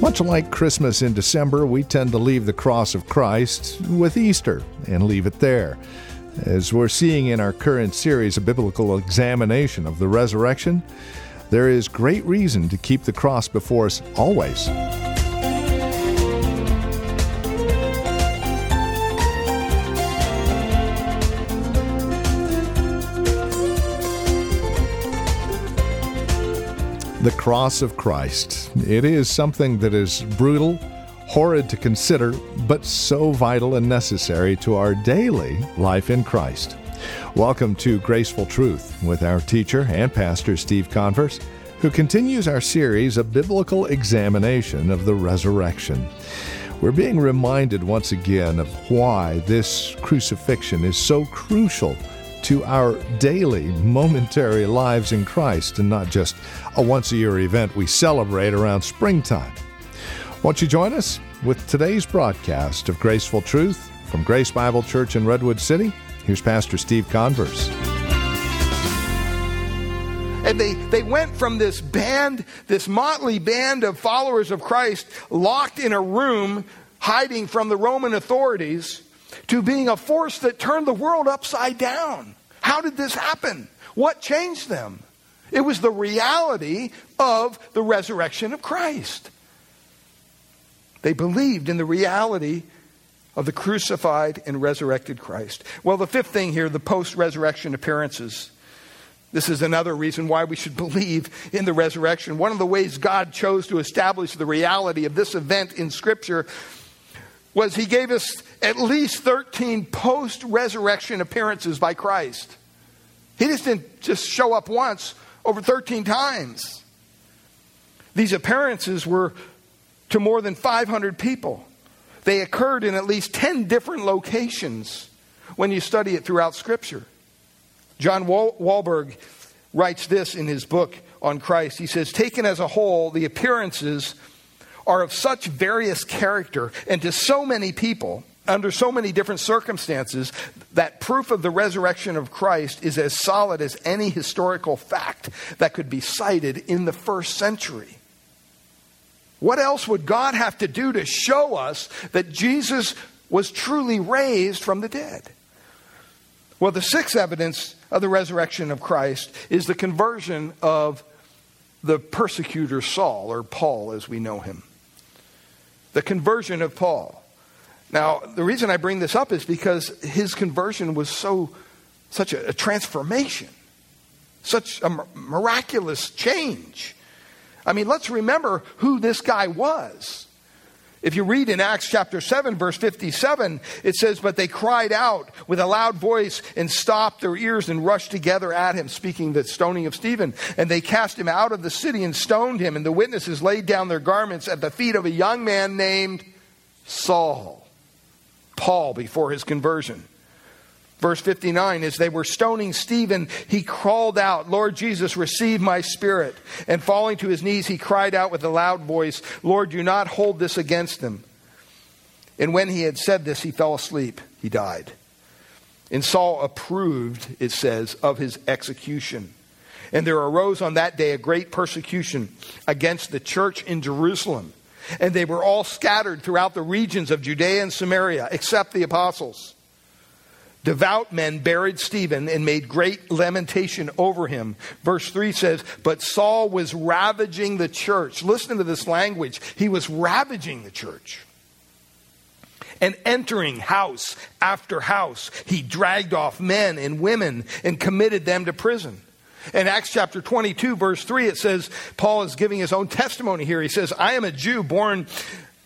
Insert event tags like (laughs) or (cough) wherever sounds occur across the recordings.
Much like Christmas in December, we tend to leave the cross of Christ with Easter and leave it there. As we're seeing in our current series, a biblical examination of the resurrection, there is great reason to keep the cross before us always. The cross of Christ. It is something that is brutal, horrid to consider, but so vital and necessary to our daily life in Christ. Welcome to Graceful Truth with our teacher and pastor Steve Converse, who continues our series of biblical examination of the resurrection. We're being reminded once again of why this crucifixion is so crucial to our daily, momentary lives in Christ and not just a once a year event we celebrate around springtime. Won't you join us with today's broadcast of Graceful Truth from Grace Bible Church in Redwood City? Here's Pastor Steve Converse. And they, they went from this band, this motley band of followers of Christ, locked in a room, hiding from the Roman authorities, to being a force that turned the world upside down. How did this happen? What changed them? It was the reality of the resurrection of Christ. They believed in the reality of the crucified and resurrected Christ. Well, the fifth thing here, the post resurrection appearances. This is another reason why we should (laughs) believe in the resurrection. One of the ways God chose to establish the reality of this event in Scripture was He gave us at least 13 post resurrection appearances by Christ. He just didn't just show up once, over 13 times. These appearances were to more than 500 people. They occurred in at least 10 different locations when you study it throughout Scripture. John Wal- Walvoord writes this in his book on Christ. He says, Taken as a whole, the appearances are of such various character and to so many people under so many different circumstances that proof of the resurrection of Christ is as solid as any historical fact that could be cited in the first century. What else would God have to do to show us that Jesus was truly raised from the dead? Well, the sixth evidence of the resurrection of Christ is the conversion of the persecutor Saul, or Paul as we know him. The conversion of Paul. Now, the reason I bring this up is because his conversion was so, such a, a transformation, such a miraculous change. I mean, let's remember who this guy was. If you read in Acts chapter 7, verse 57, it says, But they cried out with a loud voice and stopped their ears and rushed together at him, speaking the stoning of Stephen. And they cast him out of the city and stoned him. And the witnesses laid down their garments at the feet of a young man named Saul. Paul before his conversion. Verse 59 As they were stoning Stephen, he crawled out, Lord Jesus, receive my spirit. And falling to his knees, he cried out with a loud voice, Lord, do not hold this against them. And when he had said this, he fell asleep. He died. And Saul approved, it says, of his execution. And there arose on that day a great persecution against the church in Jerusalem and they were all scattered throughout the regions of Judea and Samaria, except the apostles. Devout men buried Stephen and made great lamentation over him. Verse 3 says, But Saul was ravaging the church. Listen to this language. He was ravaging the church. And entering house after house, he dragged off men and women and committed them to prison. In Acts chapter 22, verse 3, it says, Paul is giving his own testimony here. He says, I am a Jew born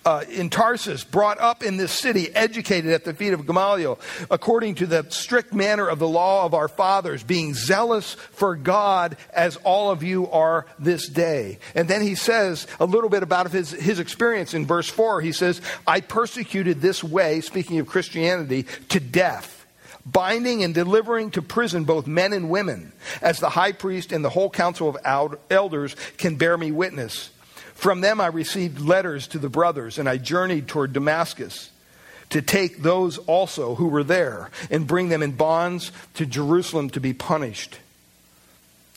uh, in Tarsus, brought up in this city, educated at the feet of Gamaliel, according to the strict manner of the law of our fathers, being zealous for God as all of you are this day. And then he says a little bit about his, his experience in verse 4. He says, I persecuted this way, speaking of Christianity, to death binding and delivering to prison both men and women, as the high priest and the whole council of elders can bear me witness. From them I received letters to the brothers, and I journeyed toward Damascus to take those also who were there and bring them in bonds to Jerusalem to be punished.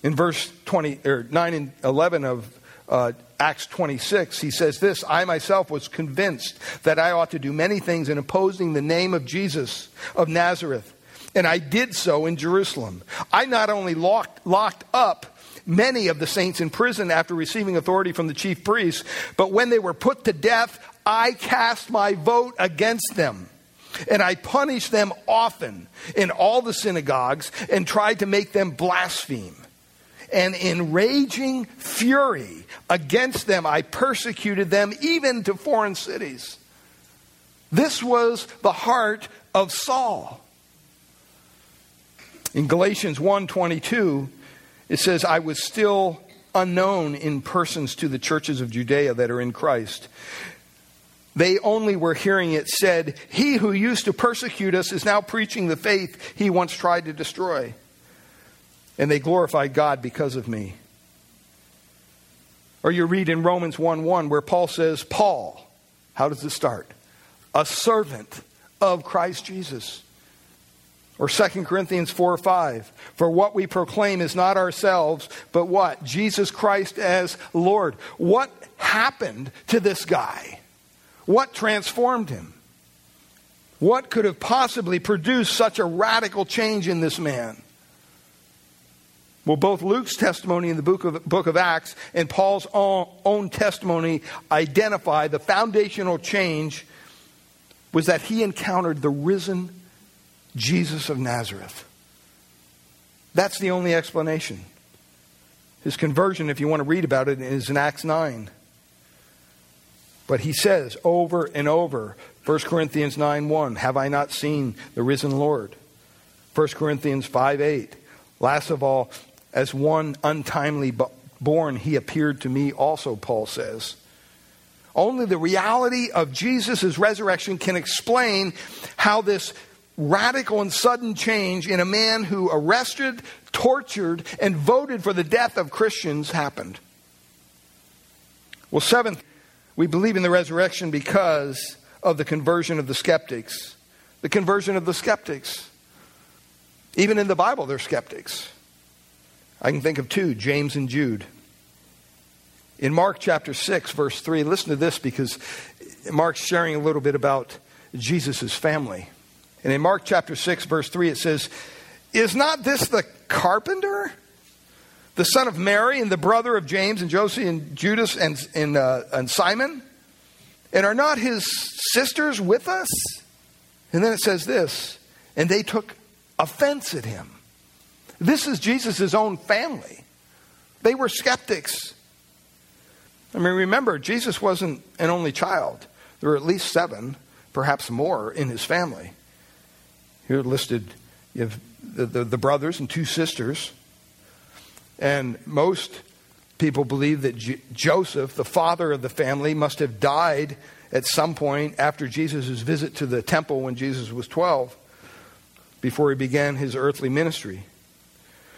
In verse 20, or 9 and 11 of uh, Acts 26, he says this I myself was convinced that I ought to do many things in opposing the name of Jesus of Nazareth. And I did so in Jerusalem. I not only locked, locked up many of the saints in prison after receiving authority from the chief priests, but when they were put to death, I cast my vote against them. And I punished them often in all the synagogues and tried to make them blaspheme. And in raging fury against them, I persecuted them even to foreign cities. This was the heart of Saul. In Galatians 1:22, it says, I was still unknown in persons to the churches of Judea that are in Christ. They only were hearing it said, He who used to persecute us is now preaching the faith he once tried to destroy. And they glorified God because of me. Or you read in Romans 1 1 where Paul says, Paul, how does it start? A servant of Christ Jesus or 2 Corinthians 4 5. For what we proclaim is not ourselves, but what? Jesus Christ as Lord. What happened to this guy? What transformed him? What could have possibly produced such a radical change in this man? Well, both Luke's testimony in the book of, book of Acts and Paul's own, own testimony identify the foundational change was that he encountered the risen Jesus of Nazareth. That's the only explanation. His conversion, if you want to read about it, is in Acts 9. But he says over and over, 1 Corinthians 9 1, Have I not seen the risen Lord? 1 Corinthians 5 8, Last of all, as one untimely born, he appeared to me also, Paul says. Only the reality of Jesus' resurrection can explain how this radical and sudden change in a man who arrested, tortured, and voted for the death of Christians happened. Well, seventh, we believe in the resurrection because of the conversion of the skeptics. The conversion of the skeptics. Even in the Bible, they're skeptics. I can think of two James and Jude. In Mark chapter 6, verse 3, listen to this because Mark's sharing a little bit about Jesus' family. And in Mark chapter 6, verse 3, it says, Is not this the carpenter? The son of Mary and the brother of James and Joseph and Judas and, and, uh, and Simon? And are not his sisters with us? And then it says this, and they took offense at him. This is Jesus' own family. They were skeptics. I mean, remember, Jesus wasn't an only child. There were at least seven, perhaps more, in his family. Here listed the, the, the brothers and two sisters. And most people believe that J- Joseph, the father of the family, must have died at some point after Jesus' visit to the temple when Jesus was 12, before he began his earthly ministry.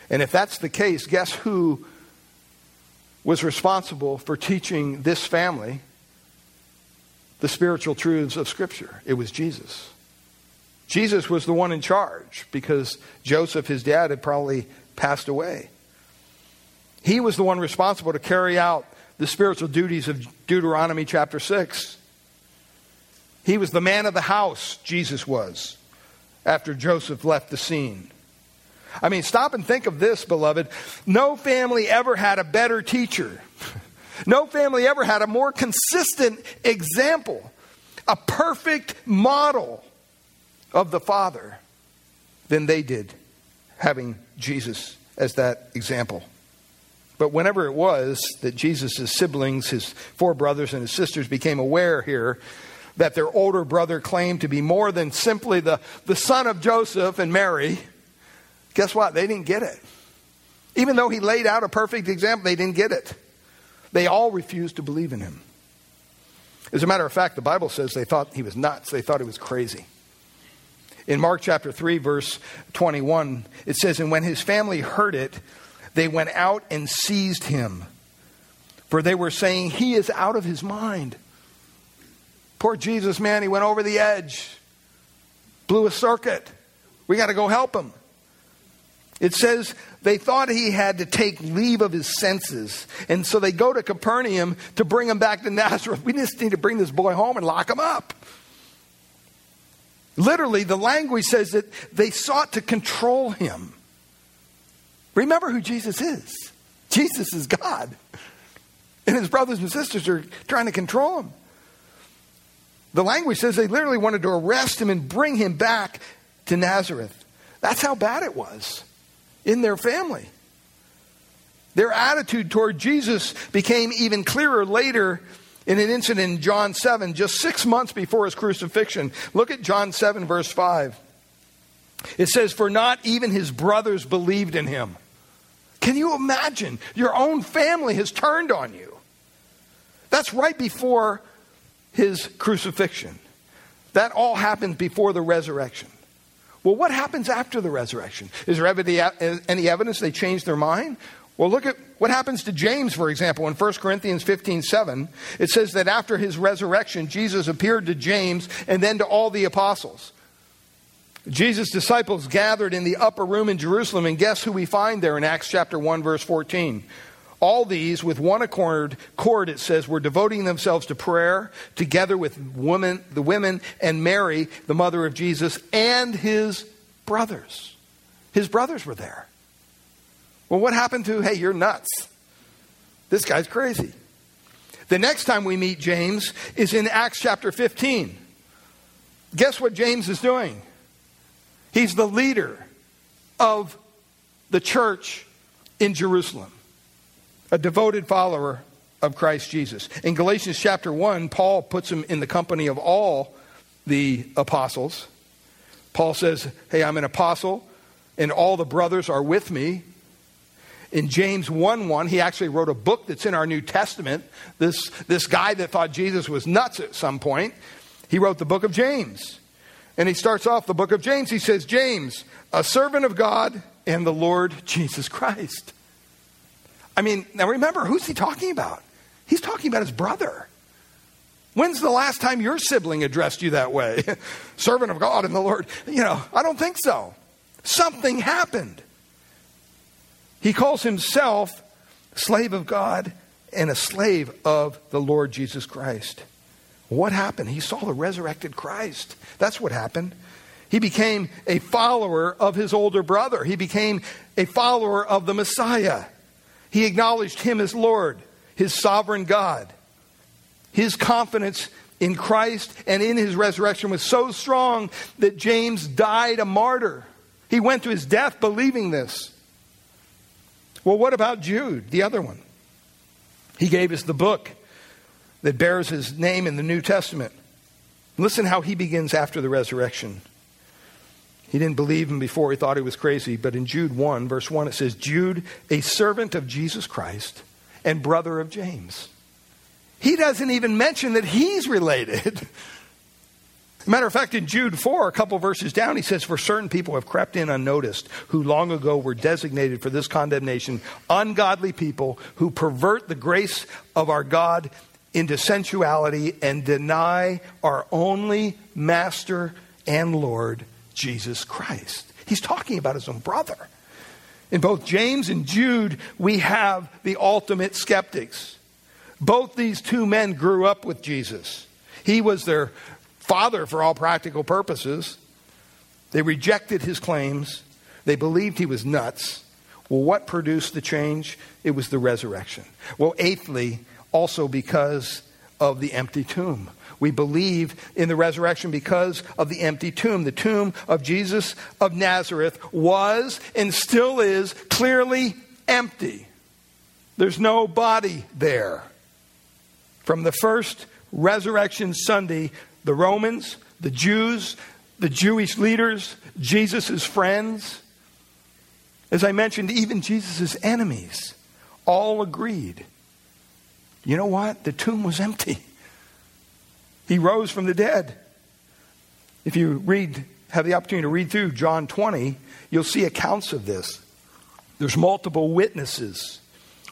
And if that's the case, guess who was responsible for teaching this family the spiritual truths of Scripture? It was Jesus. Jesus was the one in charge because Joseph, his dad, had probably passed away. He was the one responsible to carry out the spiritual duties of Deuteronomy chapter 6. He was the man of the house, Jesus was, after Joseph left the scene. I mean, stop and think of this, beloved. No family ever had a better teacher. (laughs) No family ever had a more consistent example, a perfect model of the Father than they did, having Jesus as that example. But whenever it was that Jesus' siblings, his four brothers and his sisters, became aware here that their older brother claimed to be more than simply the, the son of Joseph and Mary, guess what? They didn't get it. Even though he laid out a perfect example, they didn't get it. They all refused to believe in him. As a matter of fact, the Bible says they thought he was nuts, they thought he was crazy. In Mark chapter 3, verse 21, it says, And when his family heard it, they went out and seized him. For they were saying, He is out of his mind. Poor Jesus, man, he went over the edge, blew a circuit. We got to go help him. It says they thought he had to take leave of his senses. And so they go to Capernaum to bring him back to Nazareth. (laughs) We just need to bring this boy home and lock him up. Literally, the language says that they sought to control him. Remember who Jesus is Jesus is God. And his brothers and sisters are trying to control him. The language says they literally wanted to arrest him and bring him back to Nazareth. That's how bad it was in their family. Their attitude toward Jesus became even clearer later in an incident in John 7, just six months before his crucifixion. Look at John 7, verse 5. It says, For not even his brothers believed in him. Can you imagine? Your own family has turned on you. That's right before his crucifixion. That all happened before the resurrection. Well, what happens after the resurrection? Is there any evidence they changed their mind? Well, look at what happens to James, for example, in 1 Corinthians 15 7. It says that after his resurrection, Jesus appeared to James and then to all the apostles. Jesus' disciples gathered in the upper room in Jerusalem, and guess who we find there in Acts chapter 1, verse 14? All these, with one accord, cord, it says, were devoting themselves to prayer together with the women and Mary, the mother of Jesus, and his brothers. His brothers were there. Well, what happened to, hey, you're nuts? This guy's crazy. The next time we meet James is in Acts chapter 15. Guess what James is doing? He's the leader of the church in Jerusalem, a devoted follower of Christ Jesus. In Galatians chapter 1, Paul puts him in the company of all the apostles. Paul says, Hey, I'm an apostle, and all the brothers are with me. In James 1 1, he actually wrote a book that's in our New Testament. This, this guy that thought Jesus was nuts at some point, he wrote the book of James. And he starts off the book of James. He says, James, a servant of God and the Lord Jesus Christ. I mean, now remember, who's he talking about? He's talking about his brother. When's the last time your sibling addressed you that way? (laughs) servant of God and the Lord. You know, I don't think so. Something happened. He calls himself slave of God and a slave of the Lord Jesus Christ. What happened? He saw the resurrected Christ. That's what happened. He became a follower of his older brother. He became a follower of the Messiah. He acknowledged him as Lord, his sovereign God. His confidence in Christ and in his resurrection was so strong that James died a martyr. He went to his death believing this. Well, what about Jude, the other one? He gave us the book that bears his name in the New Testament. Listen how he begins after the resurrection. He didn't believe him before, he thought he was crazy. But in Jude 1, verse 1, it says, Jude, a servant of Jesus Christ and brother of James. He doesn't even mention that he's related. (laughs) Matter of fact, in Jude 4, a couple verses down, he says, For certain people have crept in unnoticed, who long ago were designated for this condemnation, ungodly people who pervert the grace of our God into sensuality and deny our only Master and Lord, Jesus Christ. He's talking about his own brother. In both James and Jude, we have the ultimate skeptics. Both these two men grew up with Jesus. He was their father for all practical purposes. They rejected his claims. They believed he was nuts. Well, what produced the change? It was the resurrection. Well, eighthly, also because of the empty tomb. We believe in the resurrection because of the empty tomb. The tomb of Jesus of Nazareth was and still is clearly empty. There's no body there. From the first resurrection Sunday, the Romans, the Jews, the Jewish leaders, Jesus' friends, as I mentioned, even Jesus' enemies all agreed. You know what? The tomb was empty. He rose from the dead. If you read, have the opportunity to read through John 20, you'll see accounts of this. There's multiple witnesses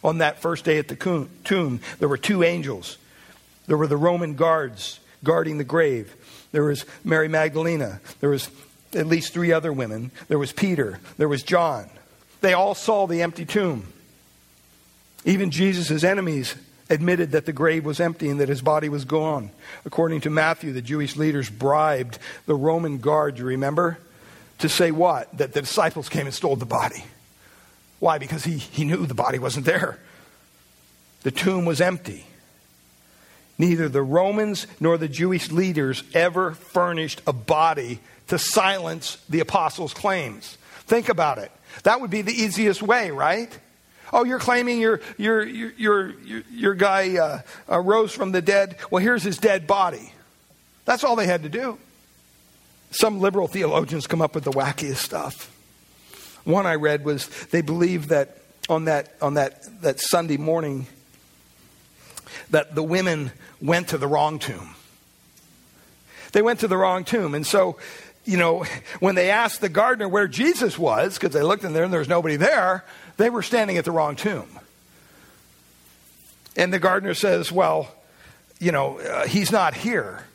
on that first day at the tomb. There were two angels. There were the Roman guards guarding the grave. There was Mary Magdalena. There was at least three other women. There was Peter. There was John. They all saw the empty tomb. Even Jesus' enemies admitted that the grave was empty and that his body was gone. According to Matthew, the Jewish leaders bribed the Roman guard, you remember, to say what? That the disciples came and stole the body. Why? Because he, he knew the body wasn't there. The tomb was empty. Neither the Romans nor the Jewish leaders ever furnished a body to silence the apostles' claims. Think about it. That would be the easiest way, right? Oh, you're claiming your, your, your, your, your guy uh, uh, rose from the dead. Well, here's his dead body. That's all they had to do. Some liberal theologians come up with the wackiest stuff. One I read was they believed that on that, on that, that Sunday morning that the women went to the wrong tomb. They went to the wrong tomb. And so, you know, when they asked the gardener where Jesus was, because they looked in there and there was nobody there, they were standing at the wrong tomb. And the gardener says, Well, you know, uh, he's not here.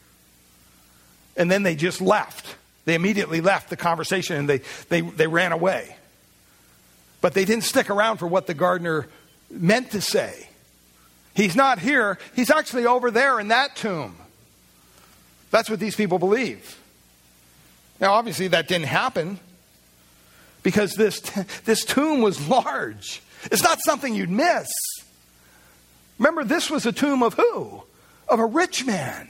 And then they just left. They immediately left the conversation and they, they, they ran away. But they didn't stick around for what the gardener meant to say. He's not here, he's actually over there in that tomb. That's what these people believe. Now, obviously, that didn't happen because this, (laughs) this tomb was large. It's not something you'd miss. Remember, this was a tomb of who? Of a rich man.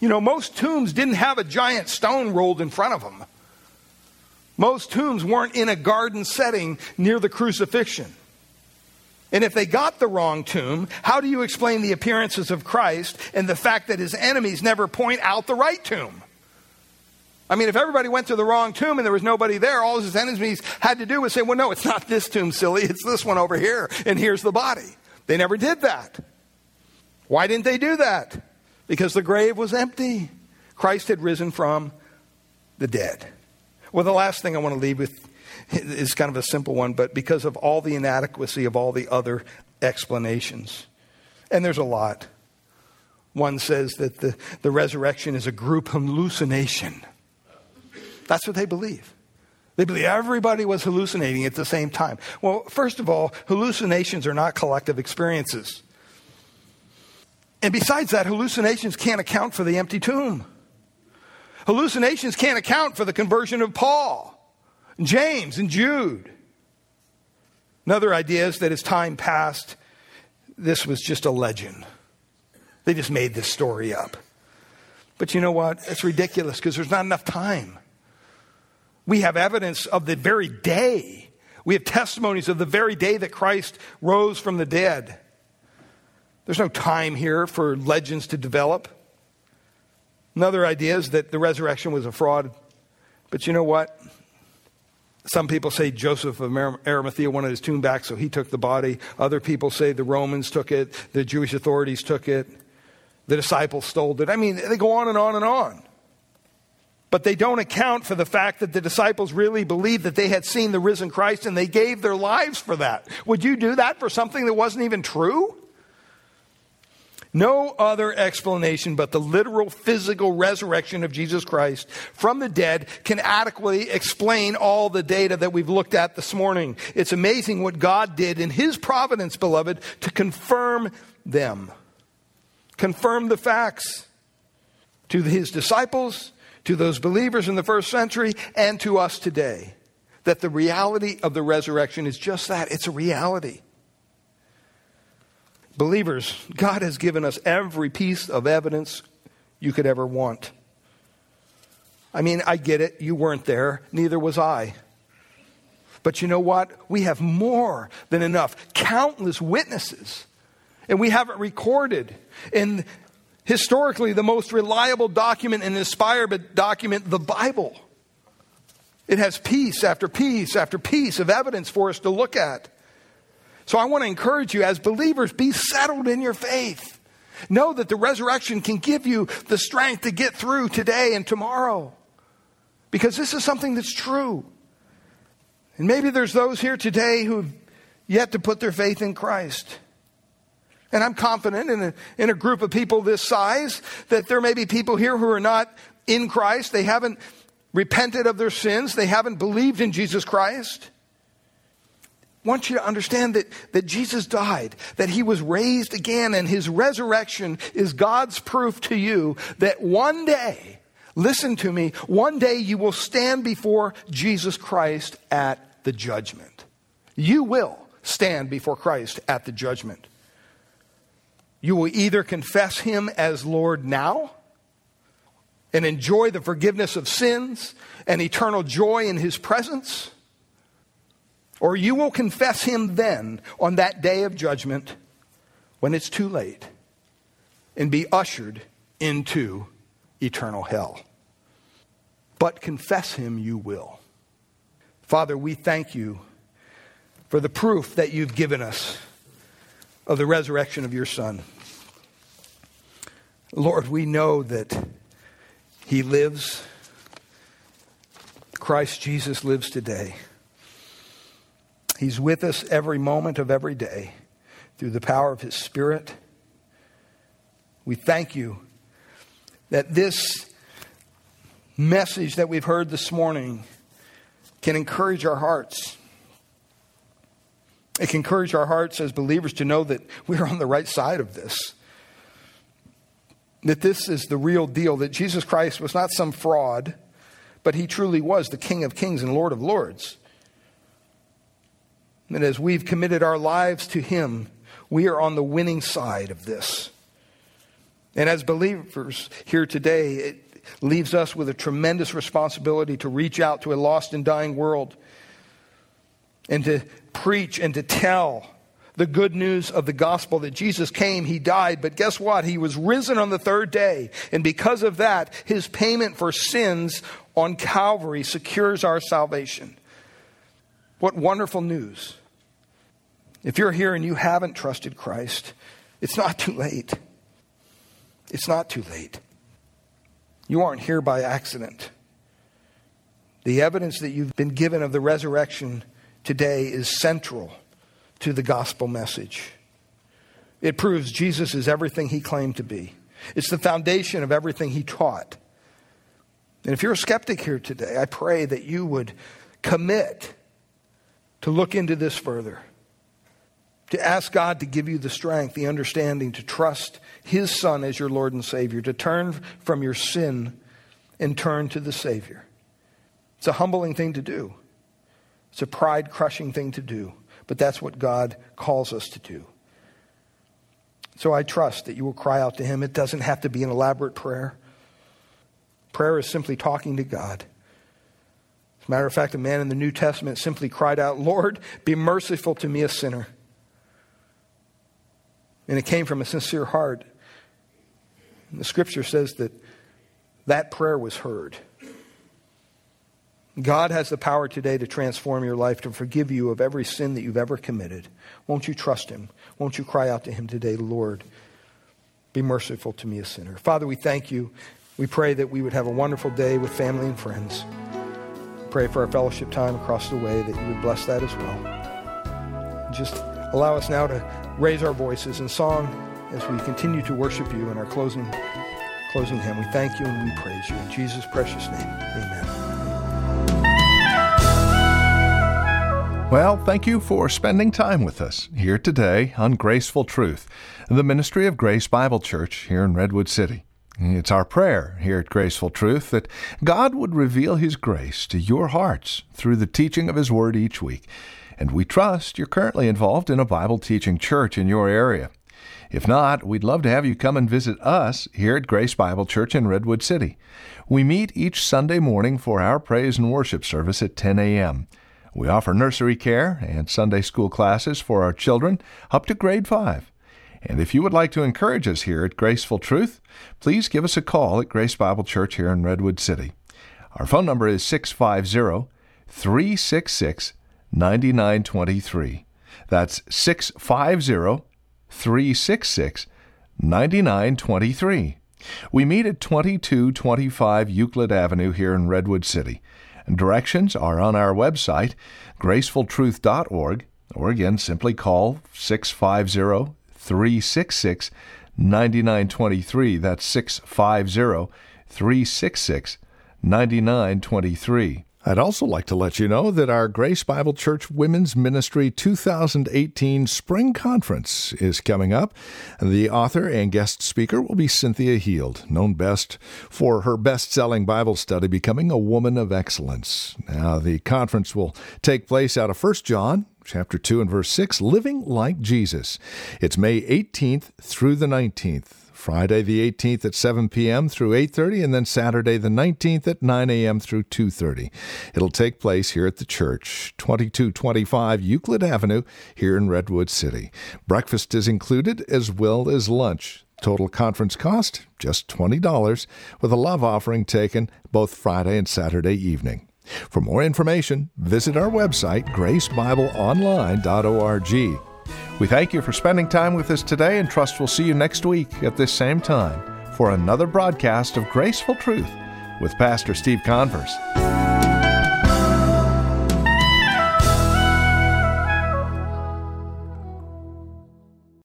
You know, most tombs didn't have a giant stone rolled in front of them. Most tombs weren't in a garden setting near the crucifixion. And if they got the wrong tomb, how do you explain the appearances of Christ and the fact that his enemies never point out the right tomb? I mean, if everybody went to the wrong tomb and there was nobody there, all his enemies had to do was say, well, no, it's not this tomb, silly. It's this one over here. And here's the body. They never did that. Why didn't they do that? Because the grave was empty. Christ had risen from the dead. Well, the last thing I want to leave with (laughs) is kind of a simple one, but because of all the inadequacy of all the other explanations. And there's a lot. One says that the, the resurrection is a group hallucination. That's what they believe. They believe everybody was hallucinating at the same time. Well, first of all, hallucinations are not collective experiences. And besides that, hallucinations can't account for the empty tomb. Hallucinations can't account for the conversion of Paul. James and Jude. Another idea is that as time passed, this was just a legend. They just made this story up. But you know what? It's ridiculous because there's not enough time. We have evidence of the very day. We have testimonies of the very day that Christ rose from the dead. There's no time here for legends to develop. Another idea is that the resurrection was a fraud. But you know what? Some people say Joseph of Arimathea wanted his tomb back, so he took the body. Other people say the Romans took it, the Jewish authorities took it, the disciples stole it. I mean, they go on and on and on. But they don't account for the fact that the disciples really believed that they had seen the risen Christ and they gave their lives for that. Would you do that for something that wasn't even true? No other explanation but the literal physical resurrection of Jesus Christ from the dead can adequately explain all the data that we've looked at this morning. It's amazing what God did in His providence, beloved, to confirm them, confirm the facts to His disciples, to those believers in the first century, and to us today. That the reality of the resurrection is just that it's a reality. Believers, God has given us every piece of evidence you could ever want. I mean, I get it. You weren't there. Neither was I. But you know what? We have more than enough. Countless witnesses. And we have it recorded in historically the most reliable document and inspired document, the Bible. It has piece after piece after piece of evidence for us to look at. So I want to encourage you as believers, be settled in your faith. Know that the resurrection can give you the strength to get through today and tomorrow. Because this is something that's true. And maybe there's those here today who've yet to put their faith in Christ. And I'm confident in a, in a group of people this size that there may be people here who are not in Christ. They haven't repented of their sins. They haven't believed in Jesus Christ. Want you to understand that, that Jesus died, that he was raised again, and his resurrection is God's proof to you that one day, listen to me, one day you will stand before Jesus Christ at the judgment. You will stand before Christ at the judgment. You will either confess him as Lord now and enjoy the forgiveness of sins and eternal joy in his presence or you will confess him then on that day of judgment when it's too late and be ushered into eternal hell. But confess him you will. Father, we thank you for the proof that you've given us of the resurrection of your Son. Lord, we know that he lives. Christ Jesus lives today. He's with us every moment of every day through the power of His Spirit. We thank you that this message that we've heard this morning can encourage our hearts. It can encourage our hearts as believers to know that we're on the right side of this. That this is the real deal, that Jesus Christ was not some fraud, but he truly was the King of kings and Lord of lords. And as we've committed our lives to Him, we are on the winning side of this. And as believers here today, it leaves us with a tremendous responsibility to reach out to a lost and dying world and to preach and to tell the good news of the gospel that Jesus came, He died, but guess what? He was risen on the third day. And because of that, His payment for sins on Calvary secures our salvation. What wonderful news. If you're here and you haven't trusted Christ, it's not too late. It's not too late. You aren't here by accident. The evidence that you've been given of the resurrection today is central to the gospel message. It proves Jesus is everything he claimed to be, it's the foundation of everything he taught. And if you're a skeptic here today, I pray that you would commit to look into this further to ask God to give you the strength, the understanding to trust His Son as your Lord and Savior, to turn from your sin and turn to the Savior. It's a humbling thing to do, it's a pride crushing thing to do, but that's what God calls us to do. So I trust that you will cry out to Him. It doesn't have to be an elaborate prayer. Prayer is simply talking to God. As a matter of fact, a man in the New Testament simply cried out, Lord, be merciful to me, a sinner. And it came from a sincere heart. And the scripture says that that prayer was heard. God has the power today to transform your life, to forgive you of every sin that you've ever committed. Won't you trust Him? Won't you cry out to Him today, Lord, be merciful to me, a sinner? Father, we thank you. We pray that we would have a wonderful day with family and friends. Pray for our fellowship time across the way that you would bless that as well. Just allow us now to raise our voices in song as we continue to worship you in our closing, closing hymn. We thank you and we praise you. In Jesus' precious name, amen. Well, thank you for spending time with us here today on Graceful Truth, the ministry of Grace Bible Church here in Redwood City. It's our prayer here at Graceful Truth that God would reveal His grace to your hearts through the teaching of His Word each week and we trust you're currently involved in a Bible teaching church in your area. If not, we'd love to have you come and visit us here at Grace Bible Church in Redwood City. We meet each Sunday morning for our praise and worship service at 10 a.m. We offer nursery care and Sunday school classes for our children up to grade 5. And if you would like to encourage us here at Graceful Truth, please give us a call at Grace Bible Church here in Redwood City. Our phone number is 650 366 9923. That's 650 366 9923. We meet at 2225 Euclid Avenue here in Redwood City. Directions are on our website, gracefultruth.org, or again, simply call 650 366 9923. That's 650 366 9923. I'd also like to let you know that our Grace Bible Church Women's Ministry 2018 Spring Conference is coming up. The author and guest speaker will be Cynthia Heald, known best for her best selling Bible study, Becoming a Woman of Excellence. Now, the conference will take place out of 1 John chapter 2 and verse 6, Living Like Jesus. It's May 18th through the 19th. Friday the 18th at 7 p.m. through 8:30 and then Saturday the 19th at 9 a.m. through 2:30. It'll take place here at the church, 2225 Euclid Avenue here in Redwood City. Breakfast is included as well as lunch. Total conference cost just $20 with a love offering taken both Friday and Saturday evening. For more information, visit our website gracebibleonline.org. We thank you for spending time with us today and trust we'll see you next week at this same time for another broadcast of Graceful Truth with Pastor Steve Converse.